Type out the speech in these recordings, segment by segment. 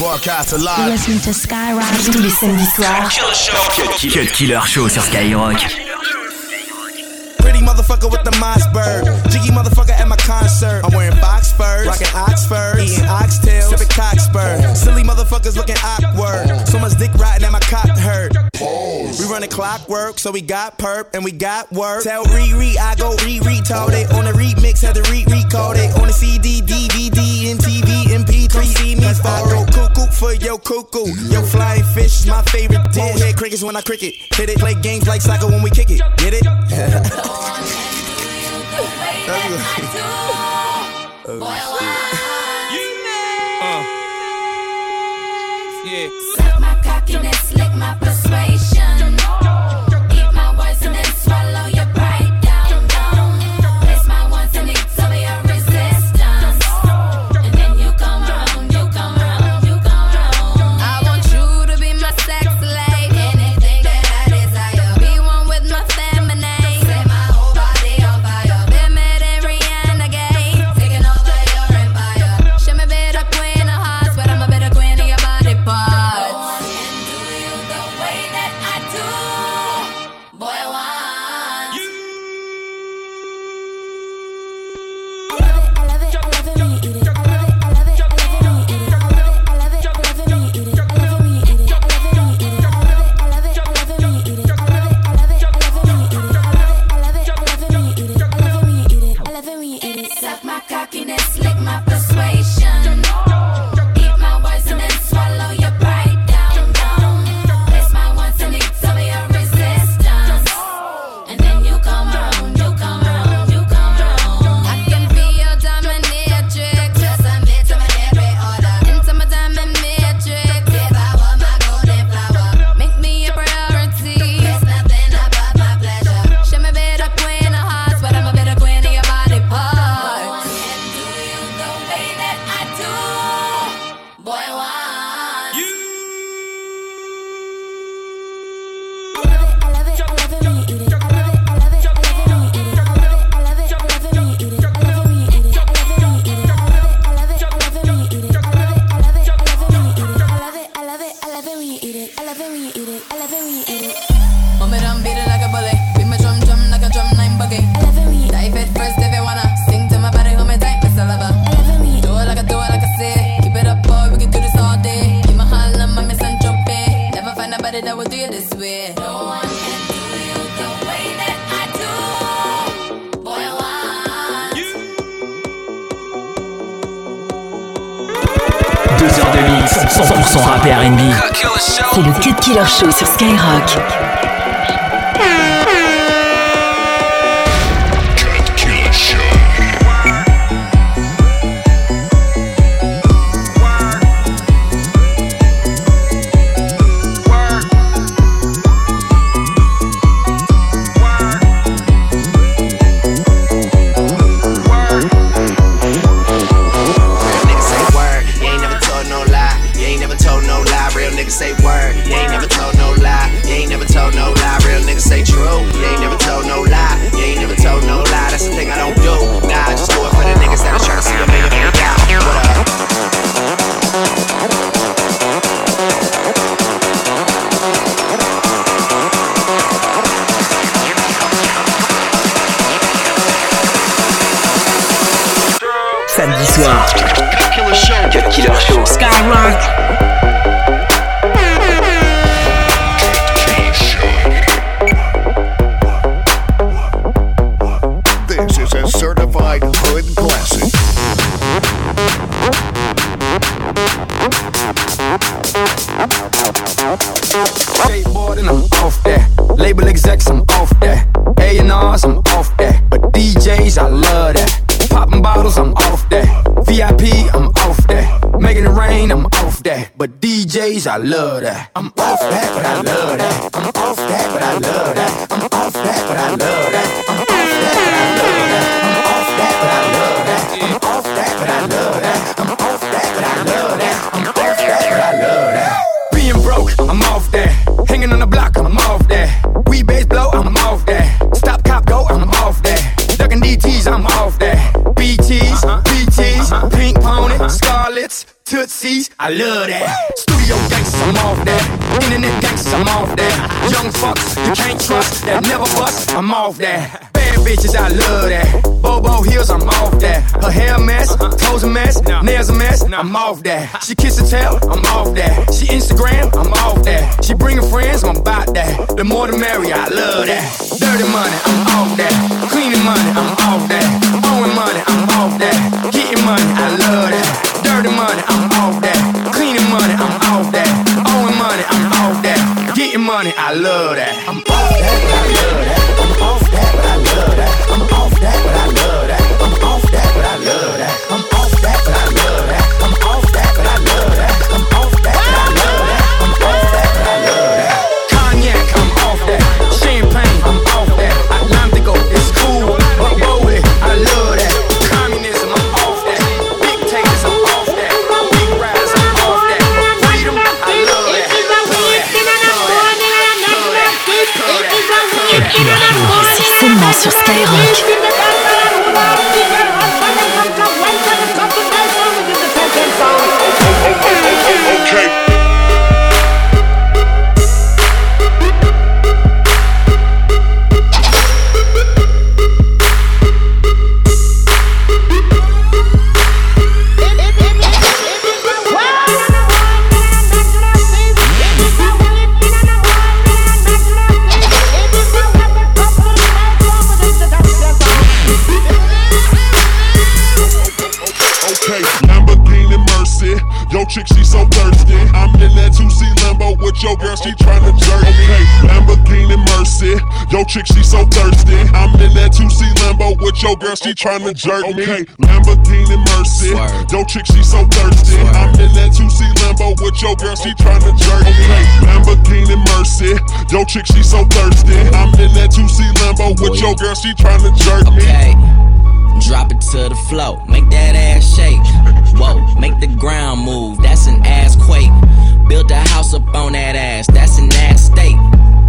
Broadcast live. Listen to Skyrock. Tous les samedis soirs. Cut Killer Show sur Skyrock. motherfucker with the Mossberg. Jiggy motherfucker at my concert. I'm wearing box furs, rocking oxfords, eating oxtails, sipping cockspur. Silly motherfuckers looking awkward. So much dick riding at my cock hurt. We running clockwork, so we got perp and we got work. Tell Riri I go re retard it on the remix, had to re record it on the CD, DVD, and TV, MP3. See me, I go cuckoo for your cuckoo. Yo, flying fish is my favorite dish. Head crickets when I cricket, hit it. Play games like soccer when we kick it. Get it? yes, I do. Boy, wow. You know. Uh. Yeah. Suck my cockiness, lick my persuasion. C'est le Cut Killer Show sur Skyrock. Cut Killer Show. Skyrock. I love that. I'm off that, but I love that. Can't that never bust, I'm off that. Bad bitches, I love that. Bobo heels, I'm off that. Her hair mess, toes a mess, nails a mess, I'm off that. She kiss and tell, I'm off that. She Instagram, I'm off that. She bringing friends, I'm about that. The more the merrier, I love that. Dirty money, I'm off that. Cleaning money, I'm off that. Owing money, I'm off that. Getting money, I love that. Dirty money, I'm off that. Cleaning money, I'm off that. Owing money, I'm off that. Getting money, I love that. I'm Killer Show. Seulement sur Skyrock. Yo, chick, she so thirsty. I'm in that 2C Lambo with your girl, she tryna jerk me. Okay, Lamborghini Mercy. Yo, chick, she so thirsty. I'm in that 2C Lambo with your girl, she tryna jerk me. Okay, Lamborghini Mercy. Yo, chick, she so thirsty. I'm in that 2C Lambo with your girl, she tryna jerk me. Okay. Drop it to the floor, make that ass shake. Whoa, make the ground move, that's an ass quake. Built a house up on that ass, that's an ass state.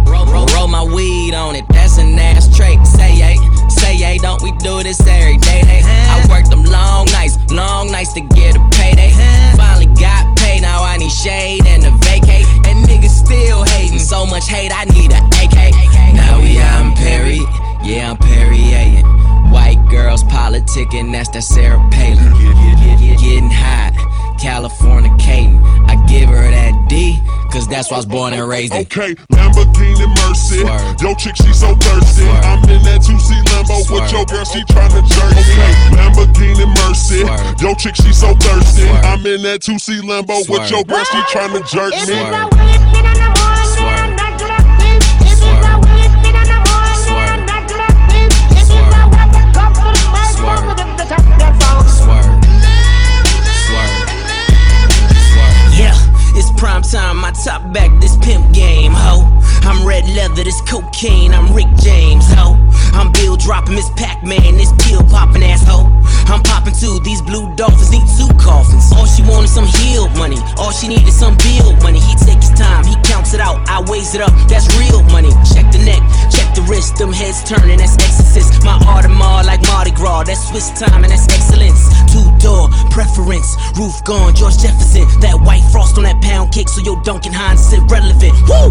Roll, roll, roll my weed on it, that's an ass trait. Say yay, say yay, don't we do this every day? Hey, I worked them long nights, long nights to get a payday. Finally got paid, now I need shade and a vacate. And niggas still hating, so much hate, I need a AK. Now we out in Perry, yeah, I'm Perrier. White girls politicking, that's that Sarah Palin. Getting hot, California Caden. I give her that D, cause that's why I was born and raised in. Okay, Lamborghini Mercy. Swerve. Yo, chick, she so thirsty. Swerve. I'm in that 2C Lambo with your girl, she tryna jerk me. Okay, Lamborghini Mercy. Swerve. Yo, chick, she so thirsty. Swerve. I'm in that 2C Lambo with your girl, she tryna jerk me. Prime time, my top back, this pimp game, ho. I'm red leather, this cocaine, I'm Rick James, ho. I'm Bill dropping Miss Pac-Man, this pill popping asshole. I'm popping too, these blue dolphins need two coffins. All she wanted some healed money, all she needed some bill money. He takes his time, he counts it out, I weighs it up, that's real money. Check the neck, check the wrist, them heads turning, that's exorcist. My Audemars like Mardi Gras, that's Swiss time and that's excellence. Two door preference, roof gone, George Jefferson. That white frost on that pound cake, so your Duncan Hines is irrelevant. Woo!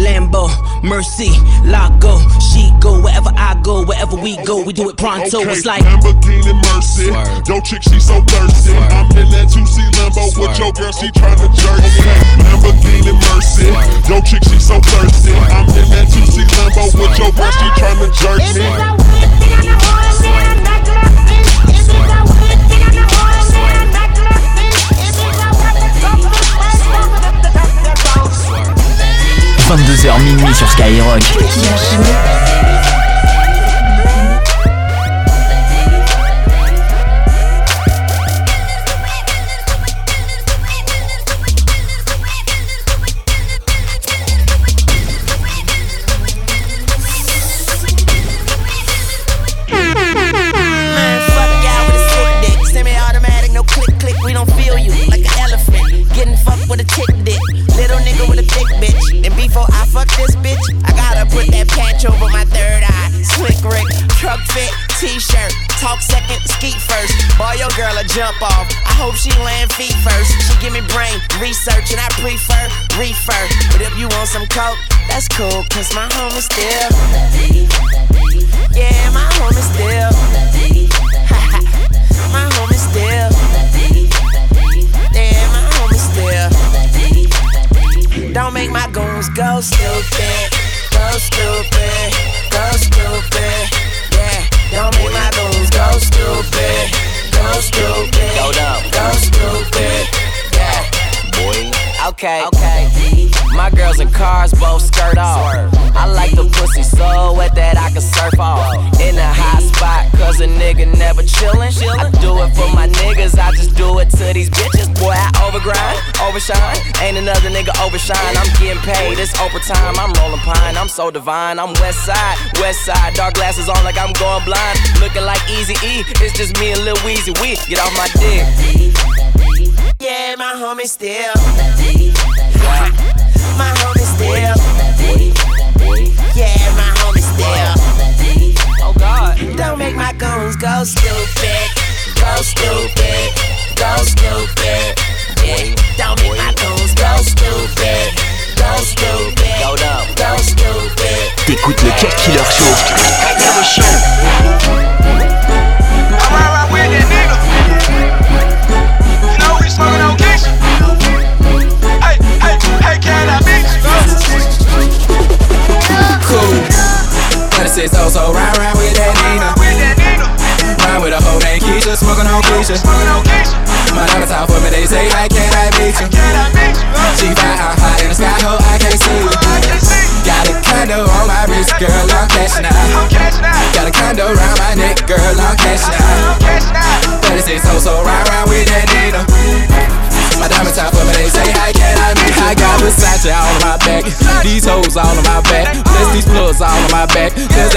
Lambo, Mercy, Lago, she go wherever I go, wherever we go, we do it pronto. Okay, It's like Lamborghini Mercy. Swerve. Yo, chick, she so thirsty. Swerve. I'm in that 2C Lambo with your girl, she tryna jerk me. Lamborghini Mercy. Yo, chick, she so thirsty. I'm in that 2C Lambo with your girl, she tryna jerk me. Swerve. 22h minuit sur Skyrock. t-shirt. Talk second, skeet first. Boy, your girl a jump off. I hope she land feet first. She give me brain research and I prefer refer. But if you want some coke, that's cool, cause my home is still. Yeah, my home is still. my home is still. Damn, my home is still. Don't make my goons go stupid. Go stupid. Go stupid don't make my goons go stupid. Go stupid. Go dumb. Go stupid. Okay, okay. My girls in cars both skirt off. I like the pussy so wet that I can surf off. In a hot spot, cause a nigga never chillin'. I do it for my niggas, I just do it to these bitches. Boy, I overgrind, overshine. Ain't another nigga overshine. I'm getting paid, it's overtime. I'm rolling pine, I'm so divine. I'm west side, west side. Dark glasses on like I'm going blind. Looking like Easy E, it's just me and Lil Weezy. We get off my dick. Yeah, my homie still. My homie still. Yeah, my homie still. Oh God. Don't make my goons go stupid. Go stupid. Go stupid. Yeah. Don't make my goons go stupid. Go stupid. Go dumb. Go stupid. T'écoutes le Cut Killer Show.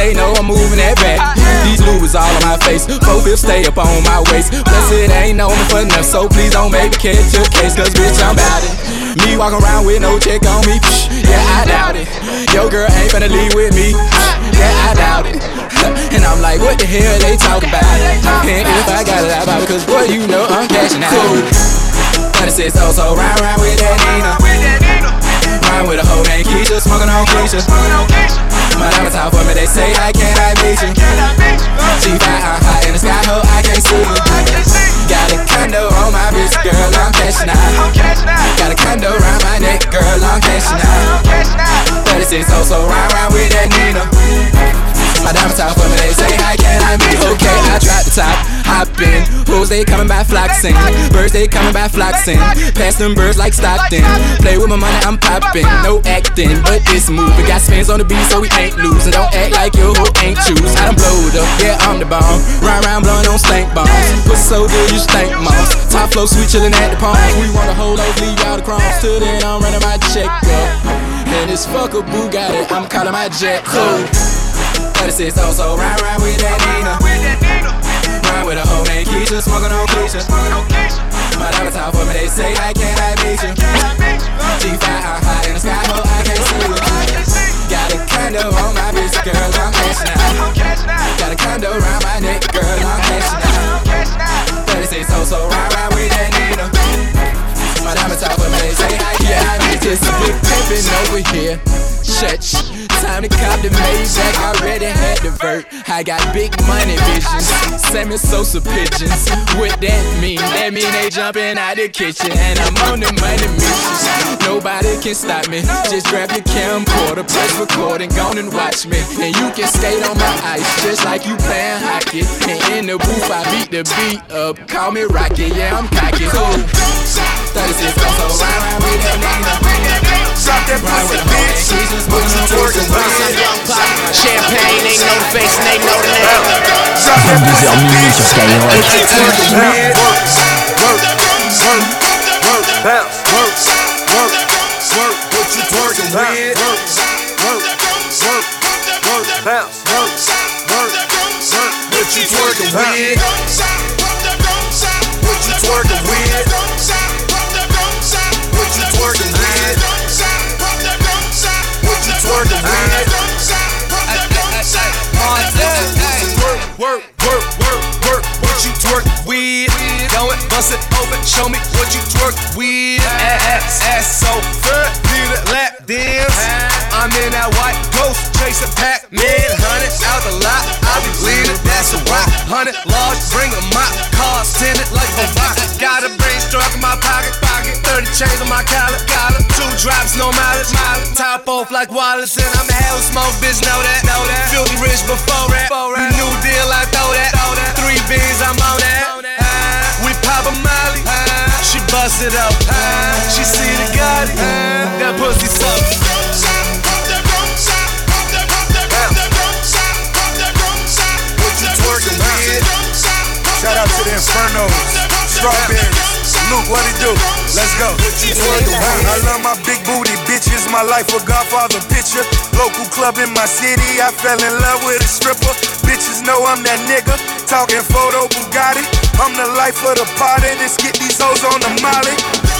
They know I'm moving that back. These Louis all on my face, four fifths stay up on my waist, plus it ain't me for enough, so please don't make me catch your case, cause bitch I'm bout it. Me walking around with no check on me, yeah I doubt it. Yo girl ain't finna leave with me, yeah I doubt it. And I'm like, what the hell they talking about? And if I gotta I buy it, cause boy you know I'm cashing out. It says oh so ride ride with that Nina. Ride with a hoe named Keisha, smoking on Keisha. My diamonds out for me, they say I can't I meet you. She fly high high in the sky, ho I can't see you. Got a condo on my wrist, girl, I'm cashing out. Got a condo around my neck, girl, I'm cashing out. 36 oh so ride ride with that Nina. My diamonds out for me, they say I can't I you. Okay, I drop the top, hop in. Hoes they coming by floxing, birds they coming by floxing. Pass them birds like Stockton. Play with my money, I'm popping. No acting, but this move. We got spins on the beat, so we ain't losing. Don't act like your hoe ain't choose. I done blowed up, yeah, I'm the bomb. Ride round blowing on stank bombs. Pussy so good, you stank moms. Top flow, sweet chillin' at the palm. We want a hold loaf, leave out the crumbs. Till then, I'm running my check up. And this fuck a Bugatti, I'm calling my jet cool. 36 oh, so ride, ride with that Nina. Ride with a hoe named Keisha, smoking on Keisha. My daughter talk for me, they say I can't I meet you. Uh. G5 high, high in the sky, ho, I can't see you. Got a condo on my wrist, girl, I'm cashing out. Got a condo around my neck, girl, I'm cashing out. 36 oh, so ride, ride with that Nina. My diamond top for me, they say I can't I meet you. A big pimpin' over here. Shut Time to cop the Maybach, I already had the vert. I got big money visions, Sammy Sosa pigeons. What that mean? That mean they jumping out the kitchen, and I'm on the money missions. Nobody can stop me. Just grab your camcorder, press record, and go and watch me. And you can skate on my ice, just like you playing hockey. And in the booth, I beat the beat up. Call me Rocky, yeah, I'm cocky. Cool. 36 so ride around with that Nina. Drop that pussy, bitch. What you twerking, Champagne, they know the face and they know the name. Drop that 22h minuit sur Skyrock. What you twerking with? Work, work, work, work, bounce, Show me what you twerk with. Ass, ass so good, need a lap dance. I'm in that white ghost, chasing Pac-Man. Hundred out the lot, I be leaning, that's a rock. Hundred large, bring a mop, car tinted like a rock. Got a brain struck in my pocket, pocket. 30 chains on my collar, collar. Two drops, no mileage, mileage. Top off like Wallace, and I'm a hell smoke, bitch, know that, know that. Filthy rich before that, you new deal, I throw that, throw that. Three beans, I'm on that. We pop a molly, she bust it up. She see the Gotti, that pussy with? Shout out to the Infernos, Strawberries. Luke, what it do? Let's go. I love my big booty bitches. My life a Godfather picture. Local club in my city. I fell in love with a stripper. Bitches know I'm that nigga. Talking photo Bugatti. I'm the life of the party. Let's get these hoes on the molly.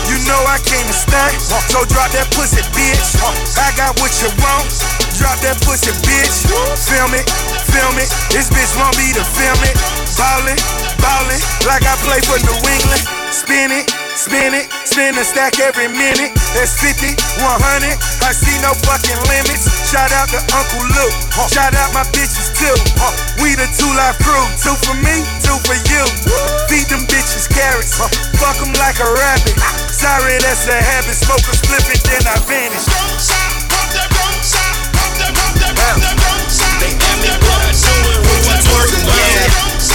You know I came to stunt, so drop that pussy, bitch. I got what you want, drop that pussy, bitch. Film it, film it. This bitch want me to film it. Ballin', ballin', like I play for New England. Spin it, spin it, spin a stack every minute. That's 50, 100. I see no fucking limits. Shout out to Uncle Luke. Shout out my bitches too. We the 2 Live Crew. Two for me, two for you. Feed them bitches carrots. Fuck them like a rabbit. Sorry, that's a habit. Smoke a then I vanish. They ask me what I do and who I do it about. They me what I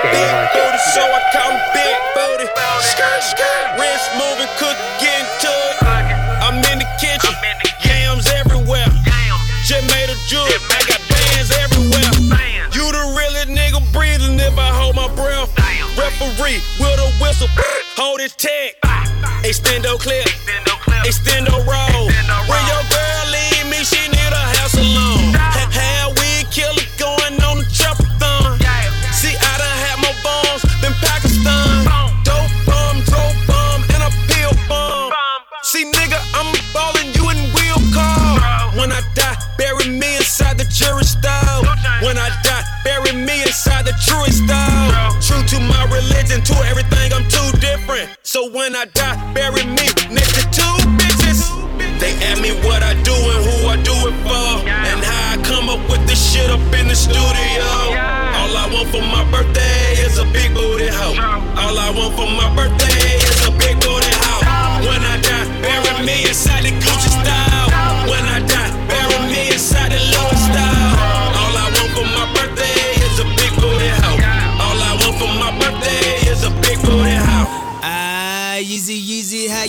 So I him big booty. Skirt, skirt, wrist moving, cook, getting to it. I'm in the kitchen, yams everywhere. Just made a jewel, I got bands everywhere. You the realest nigga breathing if I hold my breath. Referee with a whistle, hold his tag. Extendo clip,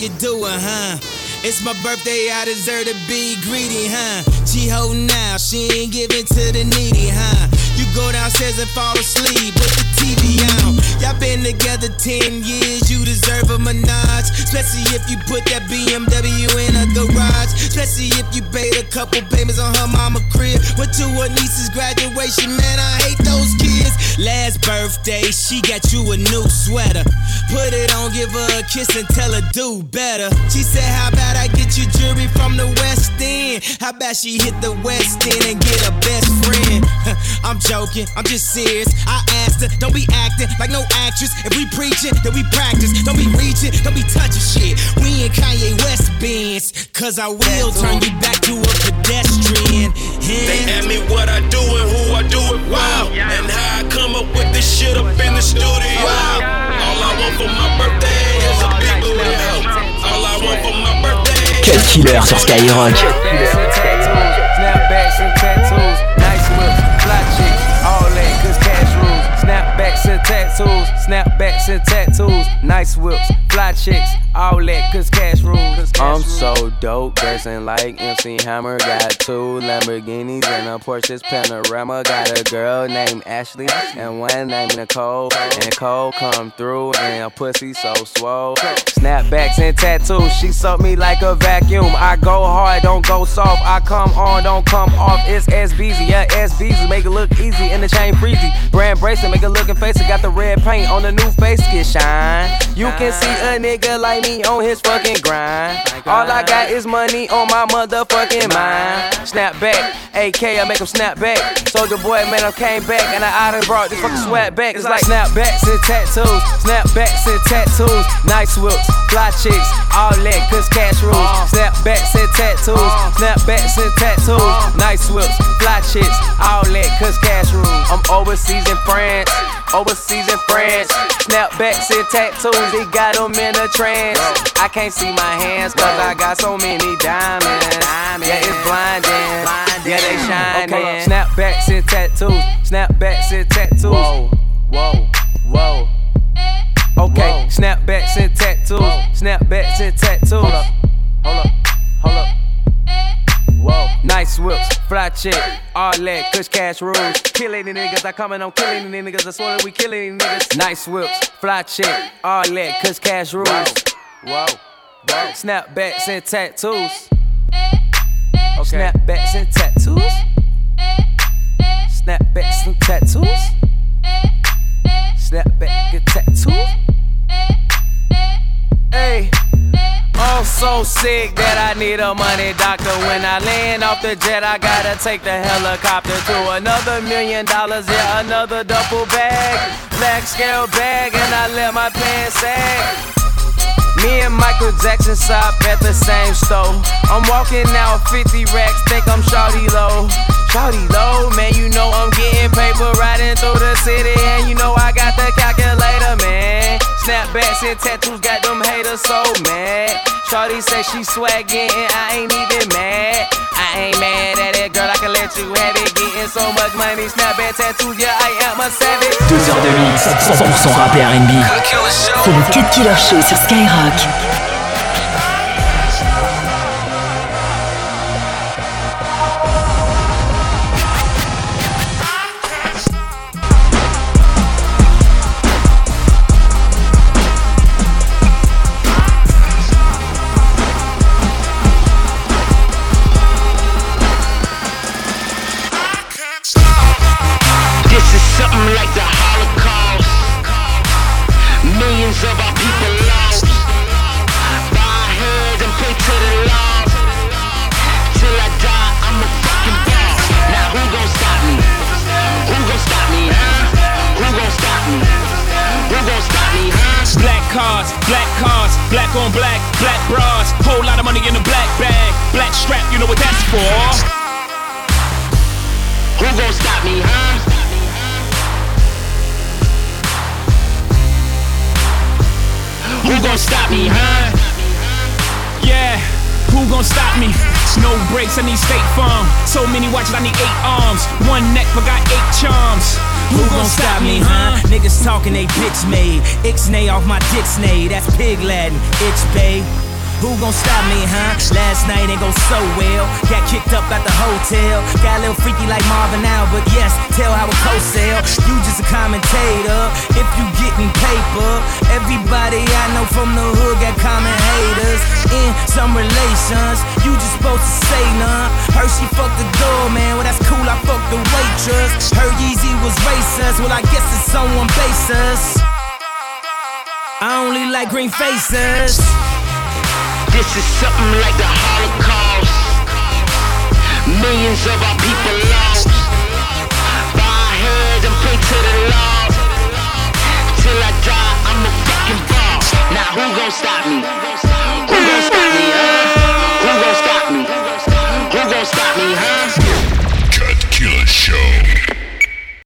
You doing, huh? It's my birthday, I deserve to be greedy, huh? She holding out, she ain't giving to the needy, huh? You go downstairs and fall asleep with the TV on. Y'all been together 10 years, you deserve a menage. Especially if you put that BMW in a garage. Especially if you paid a couple payments on her mama crib. Went to her niece's graduation, man, I hate those kids. Last birthday, she got you a new sweater. Put it on, give her a kiss and tell her do better. She said, How about I get you jewelry from the West End? How about she hit the West End and get a best friend? I'm joking, I'm just serious. I asked her, don't be acting like no actress. If we preaching, then we practice. Don't be reaching, don't be touching shit. We in Kanye West bands, cause I will turn you back to a pedestrian. They ask me what I do and who I do it for. And how I come up with this shit up in the studio. Oh, All I want for my birthday is a big booty hoe. All I want for my birthday Cut Killer sur Skyrock. Snapbacks and tattoos, snapbacks and tattoos, nice whips, fly chicks, all that, cause cash rules. I'm so dope, dressing like MC Hammer. Got two Lamborghinis and a Porsche's Panamera. Got a girl named Ashley and one named Nicole. And Nicole come through and pussy so swole. Snapbacks and tattoos, she suck me like a vacuum. I go hard, don't go soft. I come on, don't come off. It's SBZ, yeah, SBZ. Make it look easy in the chain breezy. Brand bracelet, make it looking face. Got the red paint on the new face, get shine. You can see a nigga like me on his fucking grind. All I got is money on my motherfucking mind. Snap back, AK, I make him snap back. Soldier boy, man, I came back and I done brought this fucking sweat back. It's like snapbacks and tattoos, snapbacks and tattoos, nice whips, fly chicks, all that, cause cash rules. Uh. Snapbacks and tattoos, uh. snapbacks and tattoos, uh. nice whips, fly chicks, all that, cause cash rules. I'm overseas in France, overseas in France. Snapbacks and tattoos, they got them in a trance. I can't see my hands cause I got so many diamonds. Yeah, it's blinding. Yeah, they shining. Okay, snapbacks and tattoos, snapbacks and tattoos. Whoa, whoa, whoa. Okay, snapbacks and tattoos, snapbacks and tattoos. Hold up, hold up, hold up. Whoa. Nice whips, fly chick, all that, kush cash rules. Killing the niggas, I coming on killing the niggas. I swear that we killing the niggas. Nice whips, fly chick, all that, kush cash rules. Whoa, whoa. Snapbacks and tattoos. Okay. Snapbacks and tattoos. Snapbacks and tattoos. Snapback and tattoos. Hey. Oh, so sick that need a money doctor. When I land off the jet, I gotta take the helicopter to another million dollars. Yeah, another duffel bag, black scale bag, and I let my pants sag. Me and Michael Jackson shop at the same store. I'm walking out 50 racks, think I'm Shawty Lo. Shawty Lo, man, you know I'm getting paper riding through the city, and you know I got the calculator, man. Snapbacks and tattoos got them haters so mad. Shawty say she swaggin' and I ain't even mad. I ain't mad at it, girl, I can let you have it. Getting so much money, snapback tattoos, yeah, I am a savage. Deux heures de mix, 100% rap et R&B. C'est le Cut Killer Show sur Skyrock. Cars, black cars, black on black, black bras. Whole lot of money in a black bag, black strap, you know what that's for. Who gon' stop me, huh? Who gon' stop me, huh? Yeah, who gon' stop me? No brakes, I need state farm. So many watches, I need eight arms. One neck, but got eight charms. Who gon' stop me, huh? Niggas talking they bitch made. Ixnay off my dick snay. That's pig Latin. Itch bay. Who gon' stop me, huh? Last night ain't go so well. Got kicked up at the hotel. Got a little freaky like Marvin now, but yes, tell how it co-sell. You just a commentator. If you getting paper, everybody I know from the hood got common haters. In some relations, you just supposed to say none. Heard she fucked the door, man. Well, that's cool. I fucked the waitress. Heard Yeezy was racist. Well, I guess it's someone basis. I only like green faces. This is something like the Holocaust. Millions of our people lost. Bow our head and pray to the Lord. Till I die, I'm a fucking boss. Now who gon' stop me? Who gon' stop me, huh? Who gon' stop me? Who gon' stop me, huh? Cut Killer Show.